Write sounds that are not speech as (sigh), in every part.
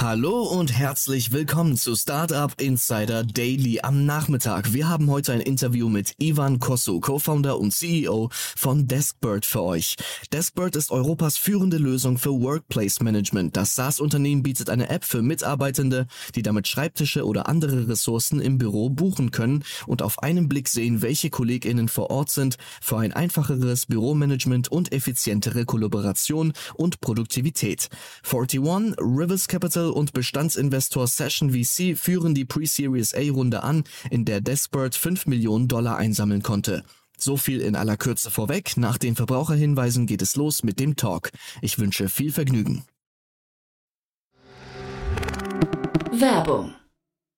Hallo und herzlich willkommen zu Startup Insider Daily am Nachmittag. Wir haben heute ein Interview mit Ivan Kosso, Co-Founder und CEO von Deskbird für euch. Deskbird ist Europas führende Lösung für Workplace Management. Das SaaS-Unternehmen bietet eine App für Mitarbeitende, die damit Schreibtische oder andere Ressourcen im Büro buchen können und auf einen Blick sehen, welche KollegInnen vor Ort sind, für ein einfacheres Büromanagement und effizientere Kollaboration und Produktivität. 41, Rivers Capital und Bestandsinvestor Session VC führen die Pre-Series A-Runde an, in der Deskbird 5 Millionen Dollar einsammeln konnte. So viel in aller Kürze vorweg. Nach den Verbraucherhinweisen geht es los mit dem Talk. Ich wünsche viel Vergnügen. Werbung.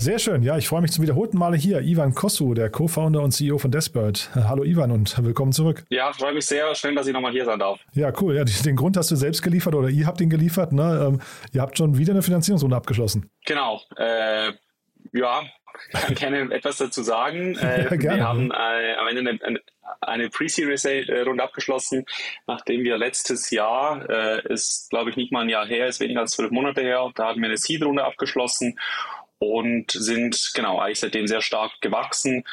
Sehr schön. Ja, ich freue mich zum wiederholten Male hier. Ivan Kossu, der Co-Founder und CEO von Deskbird. Hallo Ivan und willkommen zurück. Ja, freue mich sehr. Schön, dass ich nochmal hier sein darf. Ja, cool. Ja, den Grund hast du selbst geliefert oder ihr habt ihn geliefert. Ne? Ähm, ihr habt schon wieder eine Finanzierungsrunde abgeschlossen. Genau. Äh, ja, kann (laughs) gerne etwas dazu sagen. Äh, Ja. Wir haben äh, am Ende eine, eine, eine Pre-Series-Runde abgeschlossen, nachdem wir letztes Jahr, äh, ist glaube ich nicht mal ein Jahr her, ist weniger als zwölf Monate her, da hatten wir eine Seed-Runde abgeschlossen und sind genau eigentlich seitdem sehr stark gewachsen.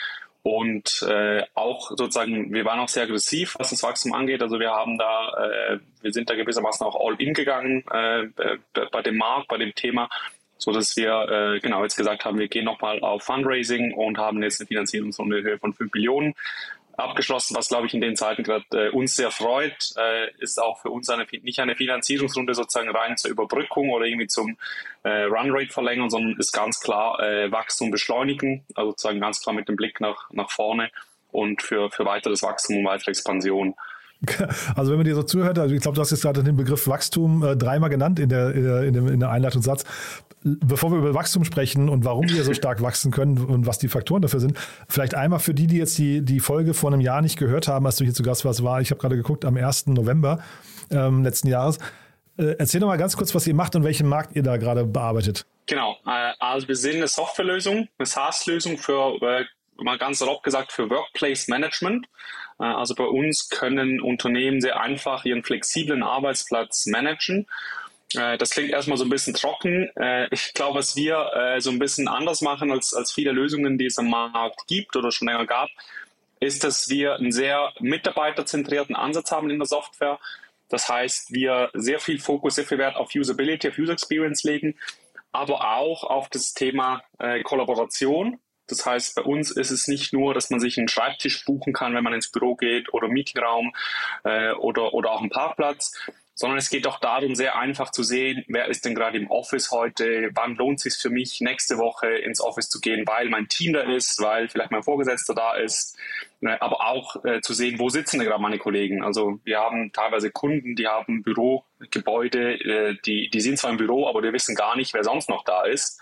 Und äh, auch sozusagen, wir waren auch sehr aggressiv, was das Wachstum angeht. Also wir haben da, äh, wir sind da gewissermaßen auch all in gegangen äh, bei- dem Markt, bei dem Thema, so dass wir äh, genau jetzt gesagt haben, wir gehen nochmal auf Fundraising und haben jetzt eine Finanzierungsrunde in Höhe von 5 Millionen abgeschlossen, was glaube ich in den Zeiten gerade äh, uns sehr freut, äh, ist auch für uns eine, nicht eine Finanzierungsrunde sozusagen rein zur Überbrückung oder irgendwie zum äh, Runrate verlängern, sondern ist ganz klar äh, Wachstum beschleunigen, also sozusagen ganz klar mit dem Blick nach, nach vorne und für, für weiteres Wachstum und weitere Expansion. (laughs) Also wenn man dir so zuhört, also ich glaube, du hast jetzt gerade den Begriff Wachstum äh, dreimal genannt in der, in der, in in der Einleitungssatz. Bevor wir über Wachstum sprechen und warum wir so (laughs) stark wachsen können und was die Faktoren dafür sind, vielleicht einmal für die, die jetzt die, die Folge vor einem Jahr nicht gehört haben, als du hier zu Gast warst, war, ich habe gerade geguckt, am 1. November ähm, letzten Jahres. Äh, erzähl doch mal ganz kurz, was ihr macht und welchen Markt ihr da gerade bearbeitet. Genau, äh, also wir sind eine Softwarelösung, eine SaaS-Lösung für, äh, mal ganz salopp gesagt, für Workplace Management. Äh, Also bei uns können Unternehmen sehr einfach ihren flexiblen Arbeitsplatz managen. Äh, Das klingt erstmal so ein bisschen trocken. Äh, Ich glaube, was wir äh, so ein bisschen anders machen als, als viele Lösungen, die es am Markt gibt oder schon länger gab, ist, dass wir einen sehr mitarbeiterzentrierten Ansatz haben in der Software. Das heißt, wir sehr viel Fokus, sehr viel Wert auf Usability, auf User Experience legen, aber auch auf das Thema Kollaboration. Das heißt, bei uns ist es nicht nur, dass man sich einen Schreibtisch buchen kann, wenn man ins Büro geht oder Meetingraum äh, oder, oder auch einen Parkplatz, sondern es geht auch darum, sehr einfach zu sehen, wer ist denn gerade im Office heute, wann lohnt es sich für mich, nächste Woche ins Office zu gehen, weil mein Team da ist, weil vielleicht mein Vorgesetzter da ist, äh, aber auch äh, zu sehen, wo sitzen denn gerade meine Kollegen. Also wir haben teilweise Kunden, die haben Bürogebäude, äh, die, die sind zwar im Büro, aber die wissen gar nicht, wer sonst noch da ist.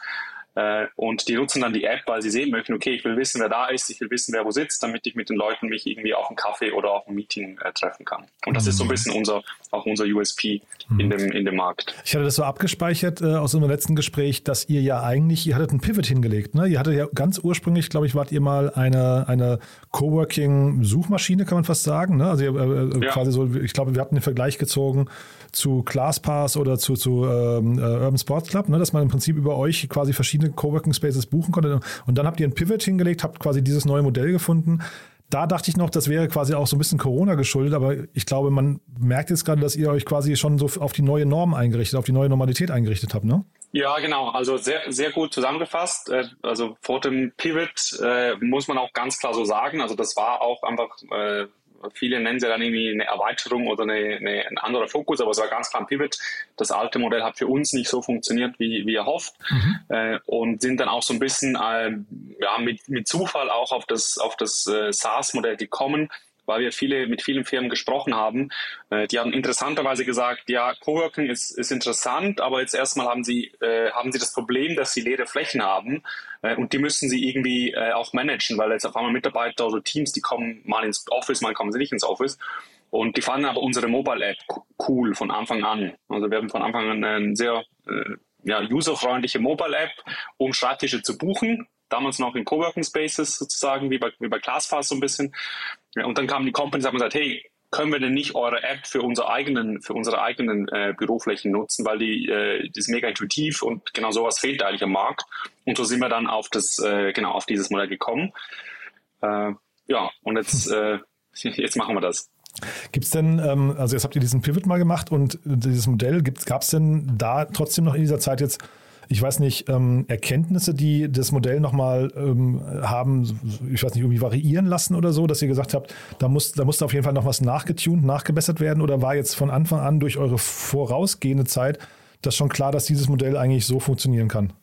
Äh, und die nutzen dann die App, weil sie sehen möchten, okay, ich will wissen, wer da ist, ich will wissen, wer wo sitzt, damit ich mit den Leuten mich irgendwie auf einen Kaffee oder auf ein Meeting äh, treffen kann. Und das mhm. ist so ein mhm. bisschen unser, auch unser USP mhm. in, dem, in dem Markt. Ich hatte das so abgespeichert äh, aus unserem letzten Gespräch, dass ihr ja eigentlich, ihr hattet einen Pivot hingelegt. Ne? Ihr hattet ja ganz ursprünglich, glaube ich, wart ihr mal eine, eine Coworking-Suchmaschine, kann man fast sagen. Ne? Also ihr, äh, äh, ja. quasi so, ich glaube, wir hatten den Vergleich gezogen zu ClassPass oder zu, zu ähm, äh, Urban Sports Club, ne, dass man im Prinzip über euch quasi verschiedene Coworking Spaces buchen konnte. Und dann habt ihr ein Pivot hingelegt, habt quasi dieses neue Modell gefunden. Da dachte ich noch, das wäre quasi auch so ein bisschen Corona geschuldet, aber ich glaube, man merkt jetzt gerade, dass ihr euch quasi schon so auf die neue Norm eingerichtet, auf die neue Normalität eingerichtet habt, ne? Ja, genau. Also sehr, sehr gut zusammengefasst. Äh, also vor dem Pivot äh, muss man auch ganz klar so sagen. Also das war auch einfach äh, viele nennen sie dann irgendwie eine Erweiterung oder eine, eine, ein anderer Fokus, aber es war ganz klar ein Pivot. Das alte Modell hat für uns nicht so funktioniert, wie, wie erhofft mhm. äh, und sind dann auch so ein bisschen äh, ja, mit, mit Zufall auch auf das, auf das äh, SaaS-Modell gekommen, weil wir viele, mit vielen Firmen gesprochen haben. Äh, die haben interessanterweise gesagt, ja, Coworking ist, ist interessant, aber jetzt erstmal haben sie, äh, haben sie das Problem, dass sie leere Flächen haben äh, und die müssen sie irgendwie äh, auch managen, weil jetzt auf einmal Mitarbeiter oder Teams, die kommen mal ins Office, mal kommen sie nicht ins Office. Und die fanden aber unsere Mobile-App cool von Anfang an. Also wir haben von Anfang an eine sehr äh, ja, userfreundliche Mobile-App, um Schreibtische zu buchen damals noch in Coworking Spaces sozusagen, wie bei, wie bei Classpass so ein bisschen. Und dann kamen die Companies und haben gesagt, hey, können wir denn nicht eure App für unsere eigenen, für unsere eigenen äh, Büroflächen nutzen, weil die, äh, die ist mega intuitiv und genau sowas fehlt eigentlich am Markt. Und so sind wir dann auf das, äh, genau, auf dieses Modell gekommen. Äh, ja, und jetzt, (laughs) äh, jetzt machen wir das. Gibt es denn, ähm, also jetzt habt ihr diesen Pivot mal gemacht und dieses Modell, gab es denn da trotzdem noch in dieser Zeit jetzt ich weiß nicht, ähm, Erkenntnisse, die das Modell nochmal ähm, haben, ich weiß nicht, irgendwie variieren lassen oder so, dass ihr gesagt habt, da, muss, da musste auf jeden Fall noch was nachgetunt, nachgebessert werden oder war jetzt von Anfang an durch eure vorausgehende Zeit das schon klar, dass dieses Modell eigentlich so funktionieren kann?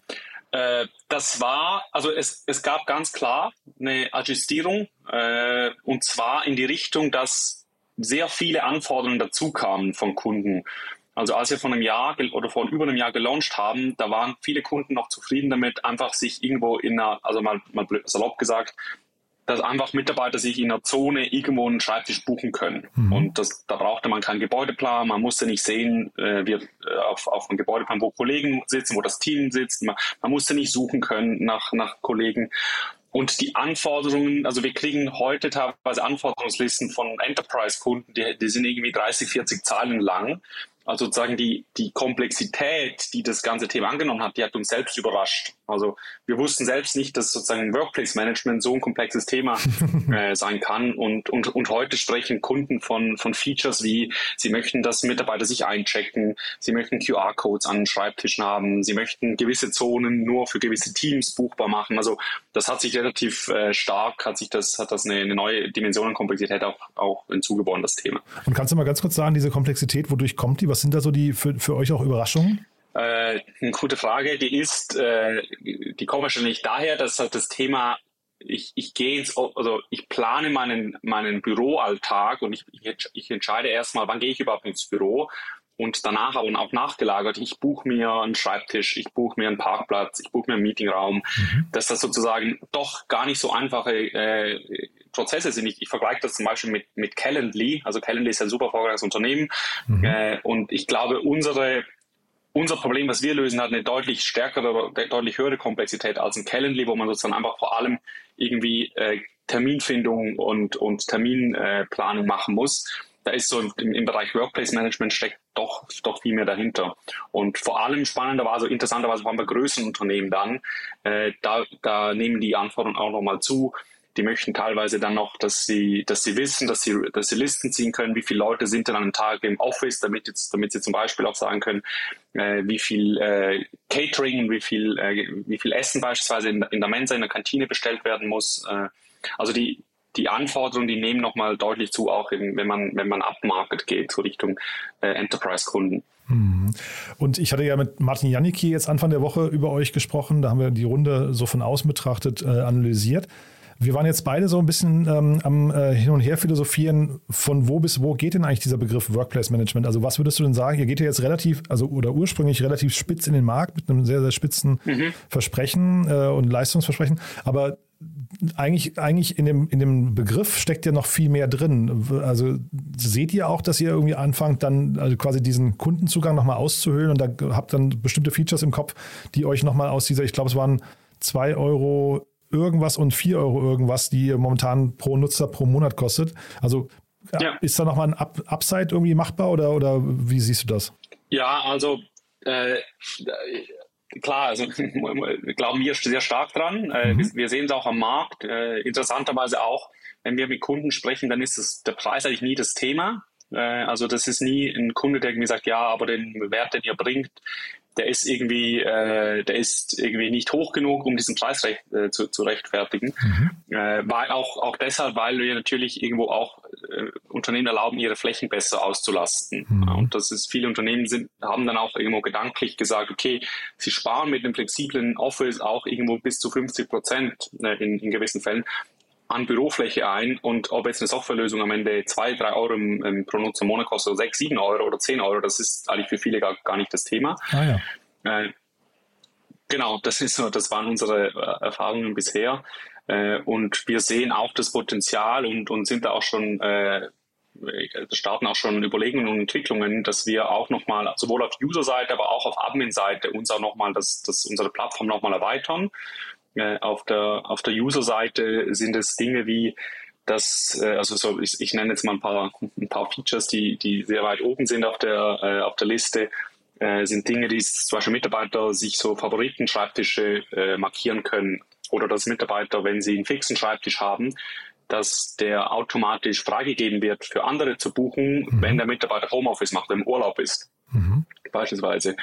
Äh, das war, also es, es gab ganz klar eine Adjustierung äh, und zwar in die Richtung, dass sehr viele Anforderungen dazu kamen von Kunden. Also als wir vor einem Jahr oder vor über einem Jahr gelauncht haben, da waren viele Kunden noch zufrieden damit, einfach sich irgendwo in einer, also mal, mal salopp gesagt, dass einfach Mitarbeiter sich in einer Zone irgendwo einen Schreibtisch buchen können. Mhm. Und das, da brauchte man keinen Gebäudeplan, man musste nicht sehen, äh, wir, äh, auf, auf einem Gebäudeplan, wo Kollegen sitzen, wo das Team sitzt. Man, man musste nicht suchen können nach, nach Kollegen. Und die Anforderungen, also wir kriegen heute teilweise Anforderungslisten von Enterprise-Kunden, die, die sind irgendwie 30, 40 Zahlen lang. Also sozusagen die, die Komplexität, die das ganze Thema angenommen hat, die hat uns selbst überrascht. Also wir wussten selbst nicht, dass sozusagen Workplace Management so ein komplexes Thema (laughs) äh, sein kann. Und, und, und heute sprechen Kunden von, von Features wie, sie möchten, dass Mitarbeiter sich einchecken, sie möchten QR-Codes an den Schreibtischen haben, sie möchten gewisse Zonen nur für gewisse Teams buchbar machen. Also das hat sich relativ äh, stark, hat sich das, hat das eine, eine neue Dimension an Komplexität auch, auch hinzugebaut, das Thema. Und kannst du mal ganz kurz sagen, diese Komplexität, wodurch kommt die? Was sind da so die für, für euch auch Überraschungen? Äh, eine gute Frage. Die ist, äh, die kommt wahrscheinlich daher, dass halt das Thema ich, ich gehe ins, also ich plane meinen, meinen Büroalltag und ich, ich, ich entscheide erstmal, wann gehe ich überhaupt ins Büro und danach aber auch nachgelagert. Ich buche mir einen Schreibtisch, ich buche mir einen Parkplatz, ich buche mir einen Meetingraum, mhm. dass das sozusagen doch gar nicht so einfache äh, Prozesse sind. Ich, ich vergleiche das zum Beispiel mit, mit Calendly. Also Calendly ist ein super erfolgreiches Unternehmen. Mhm. Äh, und ich glaube, unsere unser Problem, was wir lösen, hat eine deutlich stärkere, deutlich höhere Komplexität als ein Calendly, wo man sozusagen einfach vor allem irgendwie äh, Terminfindung und, und Terminplanung äh, machen muss. Da ist so im, im, Bereich Workplace Management steckt doch, doch viel mehr dahinter. Und vor allem spannenderweise, interessanterweise vor allem bei größeren Unternehmen dann, äh, da, da nehmen die Anforderungen auch nochmal zu. Die möchten teilweise dann noch, dass sie, dass sie wissen, dass sie, dass sie Listen ziehen können, wie viele Leute sind denn an einem Tag im Office, damit jetzt, damit sie zum Beispiel auch sagen können, äh, wie viel äh, Catering, wie viel, äh, wie viel Essen beispielsweise in, in, der Mensa, in der Kantine bestellt werden muss. Äh, also die, die Anforderungen, die nehmen nochmal deutlich zu, auch in, wenn man, wenn man upmarket geht, so Richtung äh, Enterprise-Kunden. Mhm. Und ich hatte ja mit Martin Janicki jetzt Anfang der Woche über euch gesprochen. Da haben wir die Runde so von außen betrachtet äh, analysiert. Wir waren jetzt beide so ein bisschen ähm, am äh, Hin und Her philosophieren, von wo bis wo geht denn eigentlich dieser Begriff Workplace Management? Also was würdest du denn sagen? Ihr geht ja jetzt relativ, also oder ursprünglich relativ spitz in den Markt mit einem sehr, sehr spitzen mhm. Versprechen äh, und Leistungsversprechen, aber eigentlich, eigentlich in dem, in dem Begriff steckt ja noch viel mehr drin. Also seht ihr auch, dass ihr irgendwie anfangt, dann also quasi diesen Kundenzugang nochmal auszuhöhlen und da habt dann bestimmte Features im Kopf, die euch nochmal aus dieser, ich glaube, es waren zwei Euro irgendwas und vier Euro irgendwas, die momentan pro Nutzer pro Monat kostet. Also ja. ist da nochmal ein Up Upside irgendwie machbar oder, oder wie siehst du das? Ja, also äh, klar, also (laughs) glauben wir sehr stark dran. Äh, mhm. Wir sehen es auch am Markt. Äh, interessanterweise auch, wenn wir mit Kunden sprechen, dann ist es, der Preis eigentlich nie das Thema. Äh, also das ist nie ein Kunde, der mir sagt, ja, aber den Wert, den ihr bringt, der ist irgendwie, äh, der ist irgendwie nicht hoch genug, um diesen Preis recht, äh, zu, zu rechtfertigen. Mhm. Äh, weil auch, auch deshalb, weil wir natürlich irgendwo auch äh, Unternehmen erlauben, ihre Flächen besser auszulasten. Mhm. Und das ist, viele Unternehmen sind, haben dann auch irgendwo gedanklich gesagt, okay, sie sparen mit dem flexiblen Office auch irgendwo bis zu 50 Prozent äh, in, in gewissen Fällen an Bürofläche ein und ob jetzt eine Softwarelösung am Ende zwei, drei Euro im, im pro Nutzer im Monat kostet oder sechs, sieben Euro oder zehn Euro, das ist eigentlich für viele gar, gar nicht das Thema. Ah, ja. äh, genau, das ist so, das waren unsere äh, Erfahrungen bisher. Äh, und wir sehen auch das Potenzial und, und sind da auch schon äh, starten auch schon Überlegungen und Entwicklungen, dass wir auch nochmal sowohl auf User-Seite, aber auch auf Admin-Seite uns auch nochmal das, das unsere Plattform nochmal erweitern äh, auf der, auf der User-Seite sind es Dinge wie das, äh, also so, ich, ich nenne jetzt mal ein paar, ein paar Features, die, die sehr weit oben sind auf der, äh, auf der Liste, äh, sind Dinge, die zum Beispiel Mitarbeiter sich so Favoriten-Schreibtische äh, markieren können oder dass Mitarbeiter, wenn sie einen fixen Schreibtisch haben, dass der automatisch freigegeben wird für andere zu buchen, mhm. wenn der Mitarbeiter Homeoffice macht, im Urlaub ist. Mhm. Beispielsweise.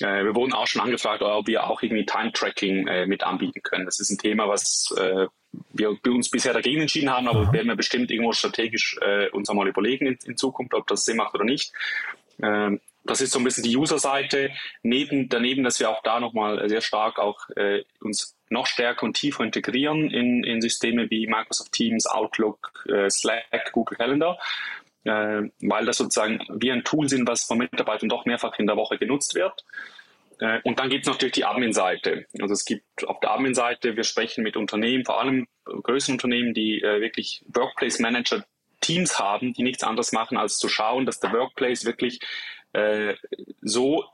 Äh, wir wurden auch schon angefragt, ob wir auch irgendwie Time-Tracking äh, mit anbieten können. Das ist ein Thema, was äh, wir uns bisher dagegen entschieden haben, aber Aha. werden wir bestimmt irgendwo strategisch äh, uns einmal überlegen in, in, Zukunft, ob das Sinn macht oder nicht. Ähm, das ist so ein bisschen die User-Seite. Neben, daneben, dass wir auch da nochmal sehr stark auch äh, uns noch stärker und tiefer integrieren in, in Systeme wie Microsoft Teams, Outlook, äh, Slack, Google Calendar, äh, weil das sozusagen wie ein Tool sind, was von Mitarbeitern doch mehrfach in der Woche genutzt wird. Äh, und dann gibt es natürlich die Admin-Seite. Also es gibt auf der Admin-Seite, wir sprechen mit Unternehmen, vor allem größeren Unternehmen, die äh, wirklich Workplace Manager Teams haben, die nichts anderes machen, als zu schauen, dass der Workplace wirklich äh, so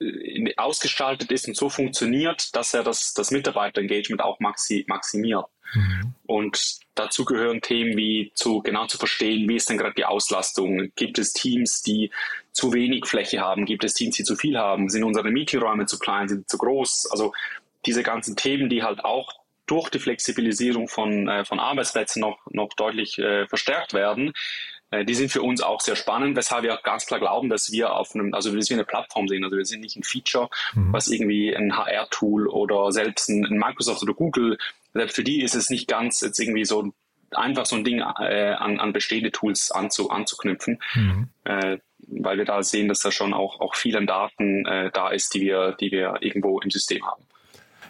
äh, ausgestaltet ist und so funktioniert, dass er das, das Mitarbeiterengagement auch maxi, maximiert. Mhm. Und dazu gehören Themen wie zu genau zu verstehen, wie ist denn gerade die Auslastung? Gibt es Teams, die zu wenig Fläche haben? Gibt es Teams, die zu viel haben? Sind unsere Meetingräume zu klein? Sind sie zu groß? Also diese ganzen Themen, die halt auch durch die Flexibilisierung von, äh, von Arbeitsplätzen noch, noch deutlich äh, verstärkt werden, die sind für uns auch sehr spannend, weshalb wir auch ganz klar glauben, dass wir auf einem, also dass wir eine Plattform sind. Also wir sind nicht ein Feature, mhm. was irgendwie ein HR-Tool oder selbst ein, Microsoft oder Google, selbst für die ist es nicht ganz jetzt irgendwie so einfach so ein Ding äh, an, an bestehende Tools anzu, anzuknüpfen. Mhm. Äh, weil wir da sehen, dass da schon auch, auch viel an Daten äh, da ist, die wir, die wir irgendwo im System haben.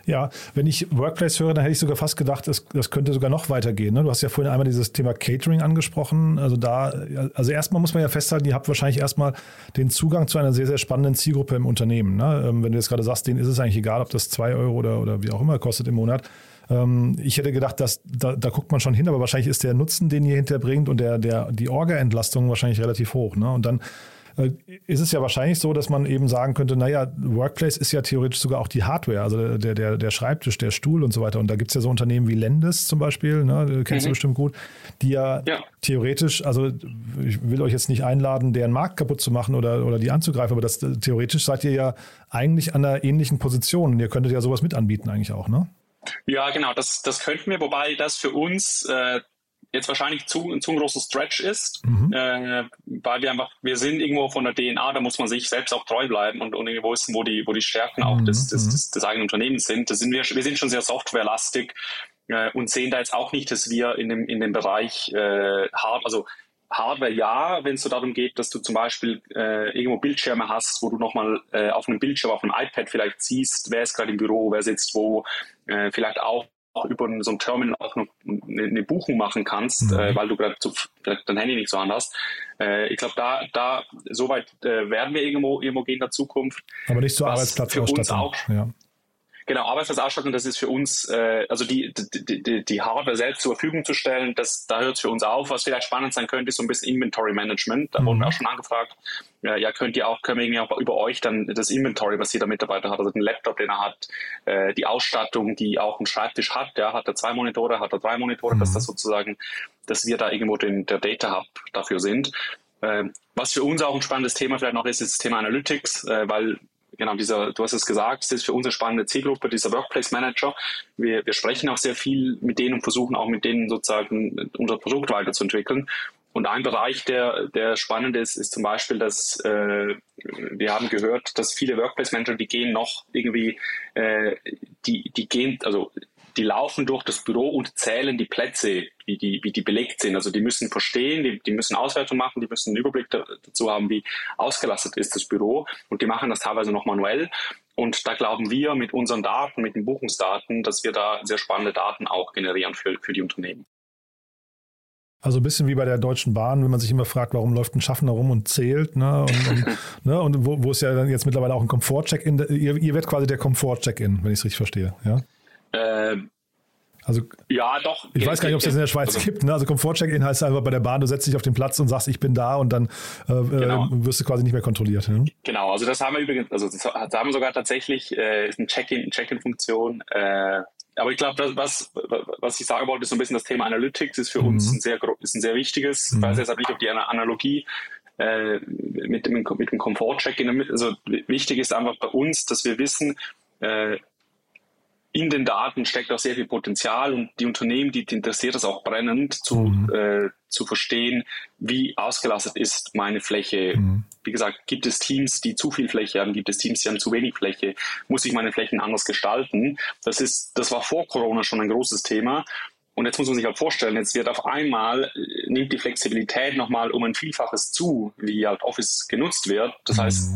Ja, wenn ich Workplace höre, dann hätte ich sogar fast gedacht, das, das könnte sogar noch weitergehen. Ne? Du hast ja vorhin einmal dieses Thema Catering angesprochen. Also da, also erstmal muss man ja festhalten, ihr habt wahrscheinlich erstmal den Zugang zu einer sehr, sehr spannenden Zielgruppe im Unternehmen. Ne? Ähm, wenn du jetzt gerade sagst, denen ist es eigentlich egal, ob das zwei Euro oder, oder wie auch immer kostet im Monat. Ähm, ich hätte gedacht, dass, da, da guckt man schon hin, aber wahrscheinlich ist der Nutzen, den ihr hinterbringt und der, der, die Orga-Entlastung wahrscheinlich relativ hoch. Ne? Und dann ist es ja wahrscheinlich so, dass man eben sagen könnte, naja, Workplace ist ja theoretisch sogar auch die Hardware, also der, der, der Schreibtisch, der Stuhl und so weiter. Und da gibt es ja so Unternehmen wie Lendes zum Beispiel, ne, kennst mhm. du bestimmt gut, die ja, ja, theoretisch, also ich will euch jetzt nicht einladen, deren Markt kaputt zu machen oder, oder die anzugreifen, aber das, theoretisch seid ihr ja eigentlich an einer ähnlichen Position und ihr könntet ja sowas mit anbieten eigentlich auch, ne? Ja, genau, das, das könnten wir, wobei das für uns äh, jetzt wahrscheinlich zu, zu ein großer Stretch ist, mhm. äh, weil wir einfach, wir sind irgendwo von der DNA, da muss man sich selbst auch treu bleiben und, und irgendwo wissen, wo die, wo die Stärken auch des, des, mhm. des, des eigenen Unternehmens sind. Da sind wir, wir sind schon sehr softwarelastig äh, und sehen da jetzt auch nicht, dass wir in dem, in dem Bereich äh, hart, also Hardware ja, wenn es so darum geht, dass du zum Beispiel äh, irgendwo Bildschirme hast, wo du nochmal äh, auf einem Bildschirm, auf einem iPad vielleicht siehst, wer ist gerade im Büro, wer sitzt wo, äh, vielleicht auch auch über so ein Terminal auch noch eine, eine Buchung machen kannst, mhm. äh, weil du gerade dein Handy nicht so an hast. Äh, ich glaube, da, da soweit äh, werden wir irgendwo, irgendwo gehen in der Zukunft. Aber nicht zur Arbeitsplatzausstattung. Für uns auch, ja. Genau, Arbeitsplatzausstattung, das ist für uns, äh, also die, die, die, die Hardware selbst zur Verfügung zu stellen, das, da hört es für uns auf. Was vielleicht spannend sein könnte, ist so ein bisschen Inventory Management. Da mhm. wurden wir auch schon angefragt. Ja, ja, könnt ihr auch, können wir irgendwie auch über euch dann das Inventory, was jeder Mitarbeiter hat, also den Laptop, den er hat, äh, die Ausstattung, die auch ein Schreibtisch hat, ja, hat er zwei Monitore, hat er drei Monitore, mhm. dass das sozusagen, dass wir da irgendwo den, der Data Hub dafür sind. Äh, was für uns auch ein spannendes Thema vielleicht noch ist, ist das Thema Analytics, äh, weil genau, dieser, du hast es gesagt, das ist für unsere spannende Zielgruppe, dieser Workplace Manager. Wir, wir sprechen auch sehr viel mit denen und versuchen auch mit denen sozusagen unser Produkt weiterzuentwickeln. Und ein Bereich, der, der spannend ist, ist zum Beispiel, dass äh, wir haben gehört, dass viele Workplace Manager, die gehen noch irgendwie, äh, die, die gehen, also die laufen durch das Büro und zählen die Plätze, wie die, wie die belegt sind. Also die müssen verstehen, die, die müssen Auswertung machen, die müssen einen Überblick dazu haben, wie ausgelastet ist das Büro. Und die machen das teilweise noch manuell. Und da glauben wir mit unseren Daten, mit den Buchungsdaten, dass wir da sehr spannende Daten auch generieren für, für die Unternehmen. Also ein bisschen wie bei der Deutschen Bahn, wenn man sich immer fragt, warum läuft ein Schaffner rum und zählt, ne? Und, und, (laughs) ne? und wo, wo ist ja dann jetzt mittlerweile auch ein Komfort-Check-In, ihr, ihr werdet quasi der Komfort-Check-In, wenn ich es richtig verstehe, ja? Äh, also, ja, doch. Ich weiß gar nicht, ob es das in der Schweiz also, gibt. Ne? Also Komfort-Check-In heißt einfach bei der Bahn, du setzt dich auf den Platz und sagst, ich bin da und dann äh, äh genau. wirst du quasi nicht mehr kontrolliert. Ne? Genau, also das haben wir übrigens, also das haben wir sogar tatsächlich, äh, ist eine Check-In-Funktion. Äh, aber ich glaube, was, was ich sagen wollte, ist so ein bisschen das Thema Analytics ist für mhm. uns ein sehr, ist ein sehr wichtiges. Mhm. Ich weiß deshalb nicht, ob die Analogie äh, mit dem, mit dem Komfort-Check-In, also wichtig ist einfach bei uns, dass wir wissen, äh, in den Daten steckt auch sehr viel Potenzial und die Unternehmen, die, interessiert das auch brennend, zu, mhm. äh, zu verstehen, wie ausgelastet ist meine Fläche. Mhm. Wie gesagt, gibt es Teams, die zu viel Fläche haben, gibt es Teams, die haben zu wenig Fläche, muss ich meine Flächen anders gestalten. Das ist, das war vor Corona schon ein großes Thema. Und jetzt muss man sich halt vorstellen, jetzt wird auf einmal, äh, nimmt die Flexibilität nochmal um ein Vielfaches zu, wie halt Office genutzt wird. Das mhm. heißt,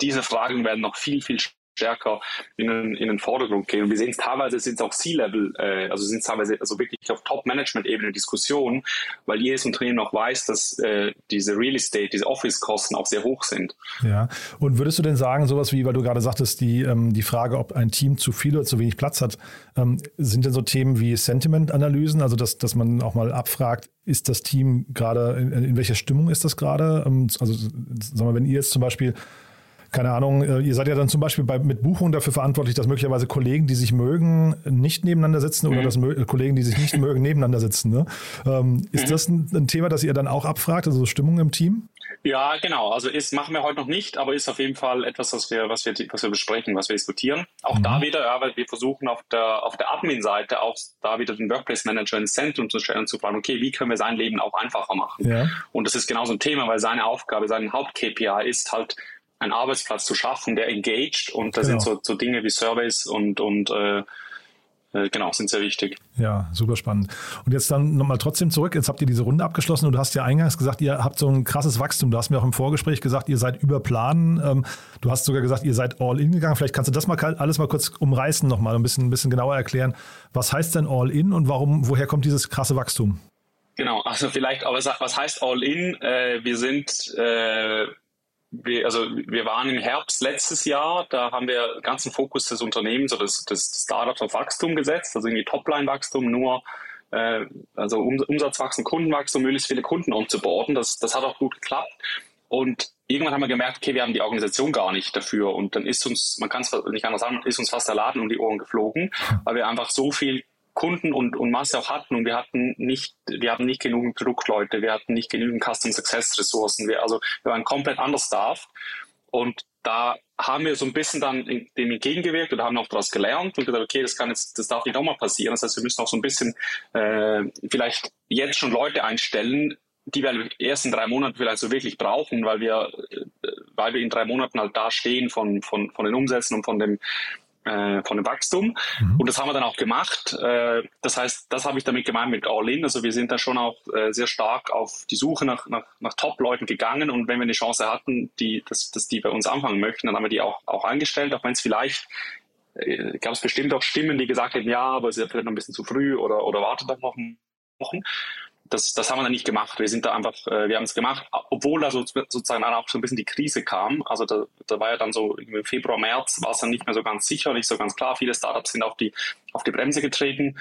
diese Fragen werden noch viel, viel stärker in den, in den Vordergrund gehen. Und wir sehen es teilweise sind es auch C-Level, äh, also sind es teilweise also wirklich auf Top-Management-Ebene Diskussionen, weil jedes Unternehmen auch weiß, dass äh, diese Real Estate, diese Office-Kosten auch sehr hoch sind. Ja, und würdest du denn sagen, sowas wie, weil du gerade sagtest, die, ähm, die Frage, ob ein Team zu viel oder zu wenig Platz hat, ähm, sind denn so Themen wie Sentiment-Analysen, also dass, dass man auch mal abfragt, ist das Team gerade, in, in welcher Stimmung ist das gerade? Ähm, also sagen wir, wenn ihr jetzt zum Beispiel keine Ahnung, äh, ihr seid ja dann zum Beispiel bei, mit Buchungen dafür verantwortlich, dass möglicherweise Kollegen, die sich mögen, nicht nebeneinander sitzen mhm. oder dass äh, Kollegen, die sich nicht (laughs) mögen, nebeneinander sitzen. Ne? Ähm, ist mhm. das ein, ein, Thema, das ihr dann auch abfragt, also Stimmung im Team? Ja, genau. Also ist machen wir heute noch nicht, aber ist auf jeden Fall etwas, was wir, was wir, was wir besprechen, was wir diskutieren. Auch mhm. da wieder, ja, weil wir versuchen auf der, auf der Admin-Seite auch da wieder den Workplace Manager ins Zentrum zu stellen und zu fragen, okay, wie können wir sein Leben auch einfacher machen? Ja. Und das ist genau so ein Thema, weil seine Aufgabe, sein Haupt-KPI ist halt, einen Arbeitsplatz zu schaffen, der engaged und da genau. sind so, so Dinge wie Surveys und, und äh, äh, genau, sind sehr wichtig. Ja, super spannend. Und jetzt dann nochmal trotzdem zurück. Jetzt habt ihr diese Runde abgeschlossen und du hast ja eingangs gesagt, ihr habt so ein krasses Wachstum. Du hast mir auch im Vorgespräch gesagt, ihr seid über Plan. Ähm, du hast sogar gesagt, ihr seid all in gegangen. Vielleicht kannst du das mal alles mal kurz umreißen nochmal, ein bisschen, ein bisschen genauer erklären. Was heißt denn all in und warum, woher kommt dieses krasse Wachstum? Genau, also vielleicht, aber was heißt all in? Äh, wir sind äh, wir, also wir waren im Herbst letztes Jahr, da haben wir ganzen Fokus des Unternehmens oder des, des Startups auf Wachstum gesetzt, also irgendwie Topline-Wachstum, nur äh, also um, Umsatzwachstum, Kundenwachstum, möglichst viele Kunden umzuborden. Das, das hat auch gut geklappt. Und irgendwann haben wir gemerkt, okay, wir haben die Organisation gar nicht dafür. Und dann ist uns, man kann es nicht anders sagen, ist uns fast der Laden um die Ohren geflogen, weil wir einfach so viel Kunden und, und Masse auch hatten und wir hatten nicht, wir hatten nicht genügend Produktleute, wir hatten nicht genügend Custom Success Ressourcen, wir, also wir waren komplett anders Staff und da haben wir so ein bisschen dann dem entgegengewirkt oder haben auch daraus gelernt und gesagt, okay, das kann jetzt, das darf nicht nochmal passieren. Das heißt, wir müssen auch so ein bisschen äh, vielleicht jetzt schon Leute einstellen, die wir in drei Monaten vielleicht so wirklich brauchen, weil wir, äh, weil wir in drei Monaten halt da stehen von, von, von den Umsätzen und von dem, äh, von dem Wachstum. Mhm. Und das haben wir dann auch gemacht. Äh, das heißt, das habe ich damit gemeint mit All-In. Also wir sind da schon auch äh, sehr stark auf die Suche nach, nach, nach Top-Leuten gegangen. Und wenn wir eine Chance hatten, die, dass, dass die bei uns anfangen möchten, dann haben wir die auch, auch eingestellt, auch wenn es vielleicht äh, gab es bestimmt auch Stimmen, die gesagt haben, ja, aber es ist ja vielleicht noch ein bisschen zu früh oder, oder wartet doch noch Wochen. Das, das haben wir dann nicht gemacht. Wir sind da einfach, äh, wir haben es gemacht, obwohl da so, sozusagen dann auch so ein bisschen die Krise kam. Also da, da war ja dann so im Februar, März war es dann nicht mehr so ganz sicher, nicht so ganz klar. Viele Startups sind auf die, auf die Bremse getreten.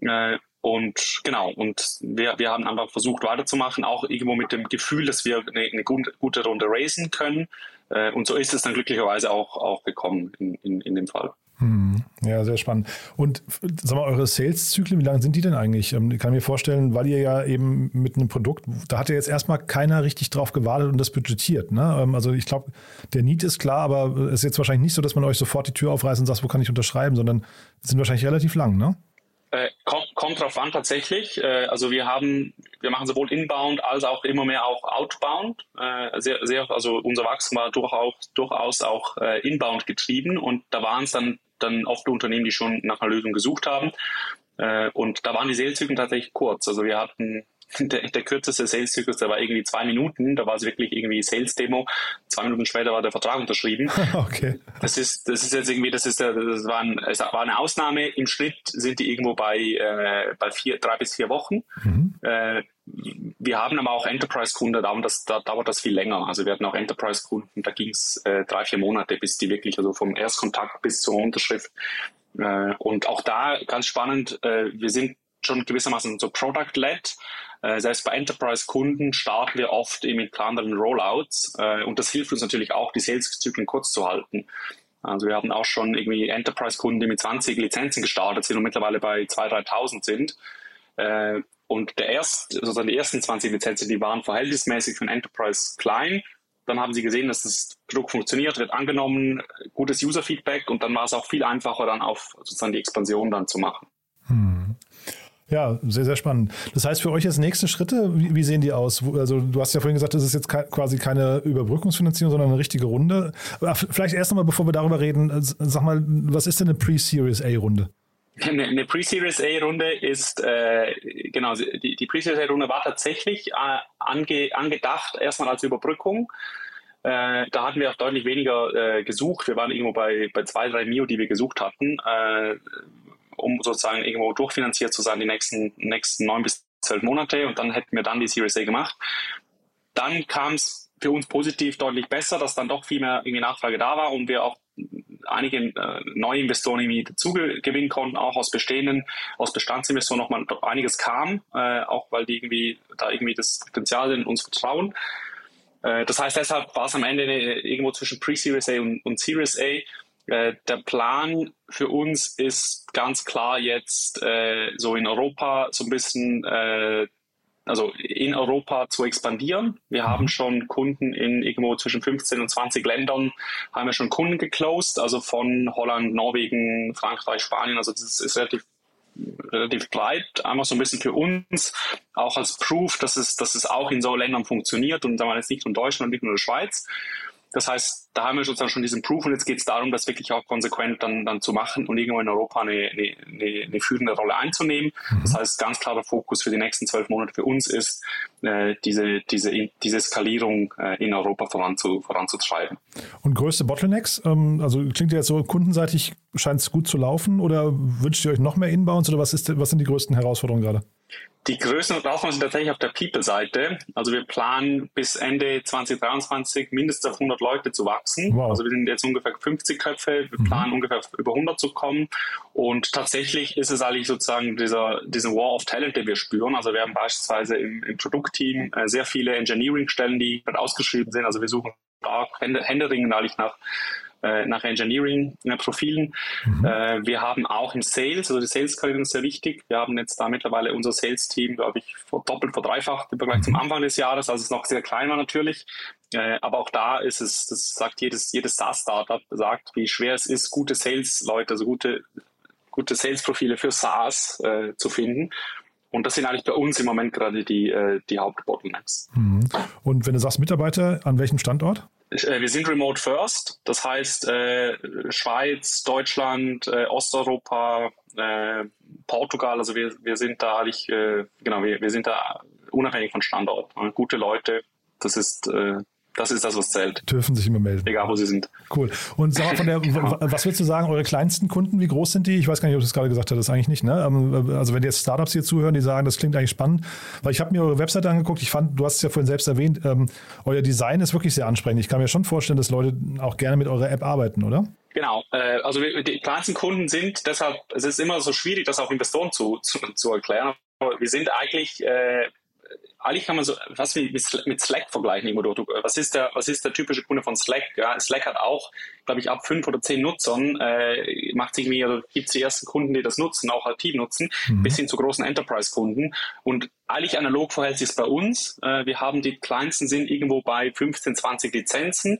Äh, und genau, und wir, wir haben einfach versucht weiterzumachen, auch irgendwo mit dem Gefühl, dass wir eine, eine gute Runde raisen können. Äh, und so ist es dann glücklicherweise auch, auch gekommen in, in, in dem Fall. Hm, ja, sehr spannend. Und sag mal, eure Sales-Zyklen, wie lang sind die denn eigentlich? Ähm, ich kann mir vorstellen, weil ihr ja eben mit einem Produkt, da hat ja jetzt erstmal keiner richtig drauf gewartet und das budgetiert. Ne? Ähm, also ich glaube, der Need ist klar, aber es ist jetzt wahrscheinlich nicht so, dass man euch sofort die Tür aufreißt und sagt, wo kann ich unterschreiben, sondern sind wahrscheinlich relativ lang, ne? Äh, kommt, kommt drauf an tatsächlich. Äh, also wir haben, wir machen sowohl inbound als auch immer mehr auch outbound. Äh, sehr, sehr, also unser Wachstum war durchaus, durchaus auch äh, inbound getrieben und da waren es dann dann oft Unternehmen, die schon nach einer Lösung gesucht haben. Äh, und da waren die Saleszyklen tatsächlich kurz. Also wir hatten (laughs) der, der kürzeste Sales-Zyklus, der war irgendwie zwei Minuten. Da war es wirklich irgendwie Sales-Demo. Zwei Minuten später war der Vertrag unterschrieben. (laughs) okay. Das ist, das ist jetzt irgendwie, das ist, das war, ein, es war eine Ausnahme. Im Schnitt sind die irgendwo bei, äh, bei vier, drei bis vier Wochen. Mhm. Äh, wir haben aber auch Enterprise-Kunden, da, da dauert das viel länger. Also wir hatten auch Enterprise-Kunden, da ging es äh, drei, vier Monate, bis die wirklich, also vom Erstkontakt bis zur Unterschrift. Äh, und auch da ganz spannend, äh, wir sind schon gewissermaßen so Product-led. Äh, selbst bei Enterprise-Kunden starten wir oft mit kleineren Rollouts äh, und das hilft uns natürlich auch, die Sales-Zyklen kurz zu halten. Also wir haben auch schon irgendwie Enterprise-Kunden, die mit 20 Lizenzen gestartet sind und mittlerweile bei 2.000, 3.000 sind. Äh, und der erst, sozusagen die ersten 20 Lizenzen, die waren verhältnismäßig für ein Enterprise klein. Dann haben sie gesehen, dass das Produkt funktioniert, wird angenommen, gutes User-Feedback und dann war es auch viel einfacher, dann auf sozusagen die Expansion dann zu machen. Hm. Ja, sehr, sehr spannend. Das heißt, für euch jetzt nächste Schritte, wie, wie, sehen die aus? Also du hast ja vorhin gesagt, das ist jetzt quasi keine Überbrückungsfinanzierung, sondern eine richtige Runde. Vielleicht erst einmal, bevor wir darüber reden, sag mal, was ist denn eine Pre-Series A-Runde? Eine, eine Pre-Series A-Runde ist, äh, genau, die, die Pre-Series A-Runde war tatsächlich äh, ange, angedacht, erstmal als Überbrückung. Äh, da hatten wir auch deutlich weniger äh, gesucht. Wir waren irgendwo bei, bei zwei, drei Mio, die wir gesucht hatten. Äh, um sozusagen irgendwo durchfinanziert zu sein die nächsten, nächsten neun bis zwölf Monate und dann hätten wir dann die Series A gemacht. Dann kam es für uns positiv deutlich besser, dass dann doch viel mehr irgendwie Nachfrage da war und wir auch einige äh, neue Investoren irgendwie dazu gewinnen konnten, auch aus bestehenden, aus Bestandsinvestoren nochmal einiges kam, äh, auch weil die irgendwie da irgendwie das Potenzial in uns vertrauen. Äh, das heißt, deshalb war es am Ende irgendwo zwischen Pre-Series A und, und Series A äh, der Plan für uns ist ganz klar jetzt äh, so in Europa so ein bisschen, äh, also in Europa zu expandieren. Wir haben mhm. schon Kunden in irgendwo zwischen 15 und 20 Ländern, haben wir schon Kunden geclosed, also von Holland, Norwegen, Frankreich, Spanien. Also das ist relativ relativ breit, einfach so ein bisschen für uns, auch als Proof, dass es, dass es auch in so Ländern funktioniert und sagen wir jetzt nicht nur in Deutschland, nicht nur in der Schweiz. Das heißt, da haben wir sozusagen schon diesen Proof und jetzt geht es darum, das wirklich auch konsequent dann, dann zu machen und irgendwo in Europa eine, eine, eine führende Rolle einzunehmen. Mhm. Das heißt, ganz klarer Fokus für die nächsten zwölf Monate für uns ist, äh, diese, diese, diese Skalierung äh, in Europa voranzu, voranzutreiben. Und größte Bottlenecks? Ähm, also klingt ja jetzt so, kundenseitig scheint es gut zu laufen oder wünscht ihr euch noch mehr Inbounds oder was, ist, was sind die größten Herausforderungen gerade? Die größten Herausforderungen sind tatsächlich auf der People-Seite. Also wir planen bis Ende 2023 mindestens auf 100 Leute zu wachsen. Wow. Also wir sind jetzt ungefähr 50 Köpfe. Wir mhm. planen ungefähr über 100 zu kommen. Und tatsächlich ist es eigentlich sozusagen dieser, dieser War of Talent, den wir spüren. Also wir haben beispielsweise im, im Produktteam äh, sehr viele Engineering-Stellen, die ausgeschrieben sind. Also wir suchen stark händeringend eigentlich nach äh, nach Engineering-Profilen. Mhm. Äh, wir haben auch im Sales, also die Sales-Karriere ist sehr wichtig. Wir haben jetzt da mittlerweile unser Sales-Team, glaube ich, doppelt, verdreifacht im Vergleich mhm. zum Anfang des Jahres, als es noch sehr klein war natürlich. Äh, aber auch da ist es, das sagt jedes, jedes SaaS-Startup, sagt, wie schwer es ist, gute Sales-Leute, also gute, gute Sales-Profile für SaaS äh, zu finden. Und das sind eigentlich bei uns im Moment gerade die, äh, die Hauptbottlenecks. Mhm. Und wenn du sagst Mitarbeiter, an welchem Standort? Äh, wir sind remote first, das heißt äh, Schweiz, Deutschland, äh, Osteuropa, äh, Portugal, also wir, wir sind da eigentlich, äh, genau, wir, wir sind da unabhängig von Standort. Gute Leute, das ist, äh, das ist das, was zählt. Dürfen sich immer melden. Egal, wo sie sind. Cool. Und sag mal, von der, (laughs) was würdest du sagen, eure kleinsten Kunden, wie groß sind die? Ich weiß gar nicht, ob du das gerade gesagt hast, das eigentlich nicht. Ne? Ähm, also wenn jetzt Startups hier zuhören, die sagen, das klingt eigentlich spannend, weil ich habe mir eure Webseite angeguckt, ich fand, du hast es ja vorhin selbst erwähnt, ähm, euer Design ist wirklich sehr ansprechend. Ich kann mir schon vorstellen, dass Leute auch gerne mit eurer App arbeiten, oder? Genau, äh, also die kleinsten Kunden sind deshalb, es ist immer so schwierig, das auch Investoren zu, zu, zu erklären. Wir sind eigentlich äh, eigentlich kann man so was wie mit Slack vergleichen. Was ist der, was ist der typische Kunde von Slack? Ja, Slack hat auch, glaube ich, ab fünf oder zehn Nutzern äh, macht sich mir, gibt es die ersten Kunden, die das nutzen, auch aktiv nutzen, mhm. bis hin zu großen Enterprise-Kunden. Und eigentlich analog verhält sich es bei uns. Äh, wir haben die kleinsten sind irgendwo bei 15, 20 Lizenzen.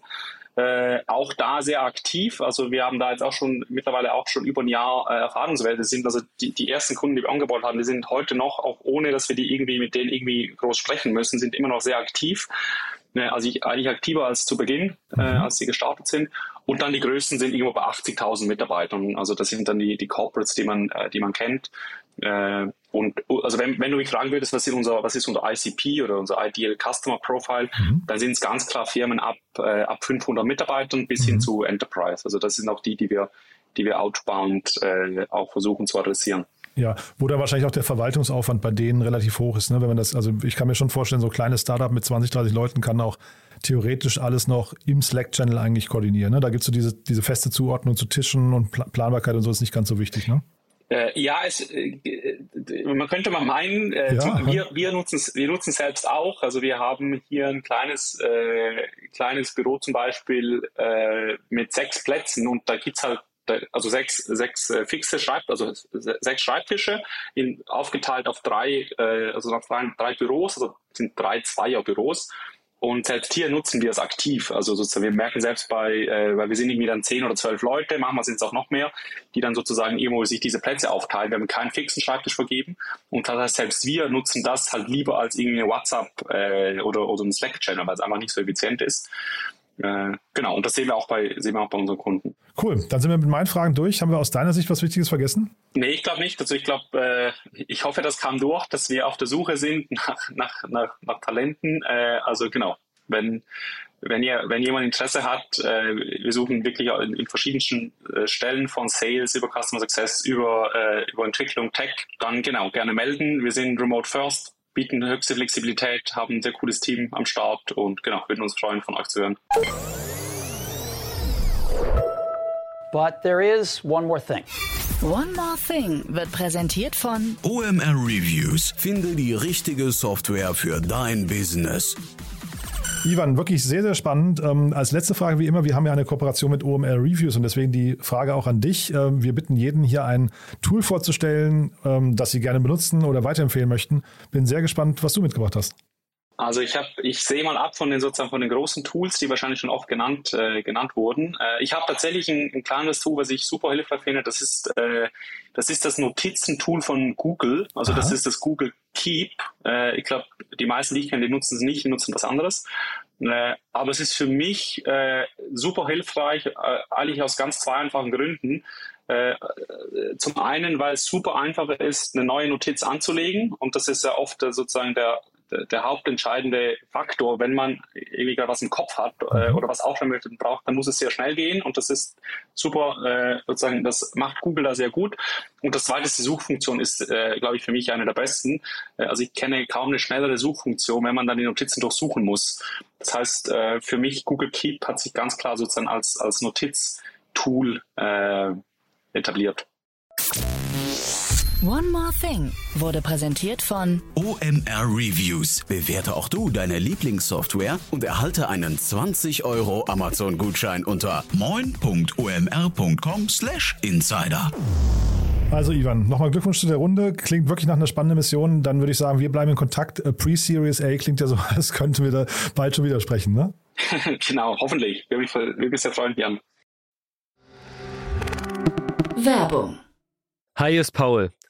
Äh, auch da sehr aktiv. Also wir haben da jetzt auch schon mittlerweile auch schon über ein Jahr äh, Erfahrungswerte sind. Also die, die ersten Kunden, die wir angebaut haben, die sind heute noch, auch ohne dass wir die irgendwie mit denen irgendwie groß sprechen müssen, sind immer noch sehr aktiv. Ne, also ich, eigentlich aktiver als zu Beginn, äh, mhm. als sie gestartet sind. Und dann die größten sind irgendwo bei 80.000 Mitarbeitern. Also das sind dann die, die Corporates, die man, äh, die man kennt. Äh, und also wenn, wenn du mich fragen würdest, was ist unser, was ist unser ICP oder unser Ideal Customer Profile, mhm. dann sind es ganz klar Firmen ab, äh, ab 500 Mitarbeitern bis mhm. hin zu Enterprise. Also das sind auch die, die wir, die wir outbound äh, auch versuchen zu adressieren. Ja, wo da wahrscheinlich auch der Verwaltungsaufwand bei denen relativ hoch ist. Ne? Wenn man das, also ich kann mir schon vorstellen, so ein kleines Startup mit 20, 30 Leuten kann auch theoretisch alles noch im Slack-Channel eigentlich koordinieren. Ne? Da gibt es so diese, diese feste Zuordnung zu Tischen und Planbarkeit und so ist nicht ganz so wichtig. Ne? Äh, ja, es, äh, man könnte mal meinen, äh, ja, wir, wir nutzen es wir nutzen selbst auch. Also wir haben hier ein kleines, äh, kleines Büro zum Beispiel äh, mit sechs Plätzen und da gibt's halt also sechs, sechs äh, fixe Schreib, also sechs Schreibtische in, aufgeteilt auf drei, also auf drei, drei Büros, also sind drei Zweierbüros. Und selbst hier nutzen wir es aktiv. Also sozusagen, wir merken selbst bei, äh, weil wir sind irgendwie dann zehn oder zwölf Leute, manchmal sind es auch noch mehr, die dann sozusagen irgendwo sich diese Plätze aufteilen. Wir haben keinen fixen Schreibtisch vergeben. Und das heißt, selbst wir nutzen das halt lieber als irgendwie WhatsApp äh, oder, oder ein Slack-Channel, weil es einfach nicht so effizient ist. Äh, genau, und das sehen wir auch bei, sehen wir auch bei unseren Kunden. Cool, dann sind wir mit meinen Fragen durch. Haben wir aus deiner Sicht was Wichtiges vergessen? Nee, ich glaube nicht. Also ich glaube, äh, ich hoffe, das kam durch, dass wir auf der Suche sind (laughs) nach, nach, nach, nach Talenten. Äh, also genau, wenn, wenn, ihr, wenn jemand Interesse hat, äh, wir suchen wirklich in, in verschiedensten äh, Stellen von Sales über Customer Success, über, äh, über Entwicklung, Tech, dann genau, gerne melden. Wir sind Remote First, bieten höchste Flexibilität, haben ein sehr cooles Team am Start und genau, würden uns freuen, von euch zu hören. But there is one more thing. One More Thing wird präsentiert von OMR Reviews. Finde die richtige Software für dein Business. Ivan, wirklich sehr, sehr spannend. Ähm, als letzte Frage wie immer, wir haben ja eine Kooperation mit OMR Reviews und deswegen die Frage auch an dich. Ähm, wir bitten jeden hier ein Tool vorzustellen, ähm, das Sie gerne benutzen oder weiterempfehlen möchten. Bin sehr gespannt, was du mitgebracht hast. Also ich habe, ich sehe mal ab von den sozusagen von den großen Tools, die wahrscheinlich schon oft genannt äh, genannt wurden. Äh, ich habe tatsächlich ein, ein, kleines Tool, was ich super hilfreich finde. Das ist äh, das ist das Notizentool von Google. Also Aha. das ist das Google Keep. Äh, ich glaube, die meisten, die ich kenne, die nutzen es nicht, die nutzen was anderes. Äh, aber es ist für mich äh, super hilfreich, äh, eigentlich aus ganz zwei einfachen Gründen. Äh, zum einen, weil es super einfach ist, eine neue Notiz anzulegen und das ist ja oft sozusagen der, der hauptentscheidende Faktor, wenn man irgendwie was im Kopf hat äh, mhm. oder was aufschreiben braucht, dann muss es sehr schnell gehen und das ist super, äh, sozusagen, das macht Google da sehr gut. Und das zweite ist, die Suchfunktion ist, äh, glaube ich, für mich eine der besten. Äh, also ich kenne kaum eine schnellere Suchfunktion, wenn man dann die Notizen durchsuchen muss. Das heißt, äh, für mich Google Keep hat sich ganz klar sozusagen als, als Notiztool äh, etabliert. One More Thing wurde präsentiert von OMR Reviews. Bewerte auch du deine Lieblingssoftware und erhalte einen 20 Euro Amazon-Gutschein unter moin.omr.com/insider. Also Ivan, nochmal Glückwunsch zu der Runde. Klingt wirklich nach einer spannenden Mission. Dann würde ich sagen, wir bleiben in Kontakt. Pre-Series A klingt ja so, (laughs) als könnten wir da bald schon wieder sprechen, ne? (laughs) genau, hoffentlich. Wir würden mich sehr freuen, Jan. Werbung. Hi, hier ist Paul.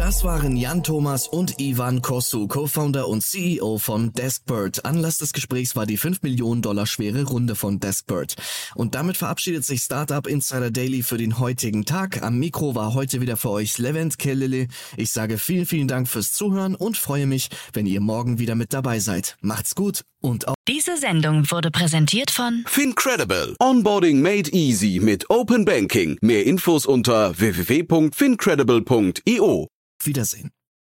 Das waren Jan Thomas und Ivan Kossu, Co-Founder und CEO von Deskbird. Anlass des Gesprächs war die 5 Millionen Dollar schwere Runde von Deskbird. Und damit verabschiedet sich Startup Insider Daily für den heutigen Tag. Am Mikro war heute wieder für euch Levent Kellele. Ich sage vielen, vielen Dank fürs Zuhören und freue mich, wenn ihr morgen wieder mit dabei seid. Macht's gut und auf Diese Sendung wurde präsentiert von Fincredible. Onboarding made easy mit Open Banking. Mehr Infos unter www.fincredible.io. Wiedersehen.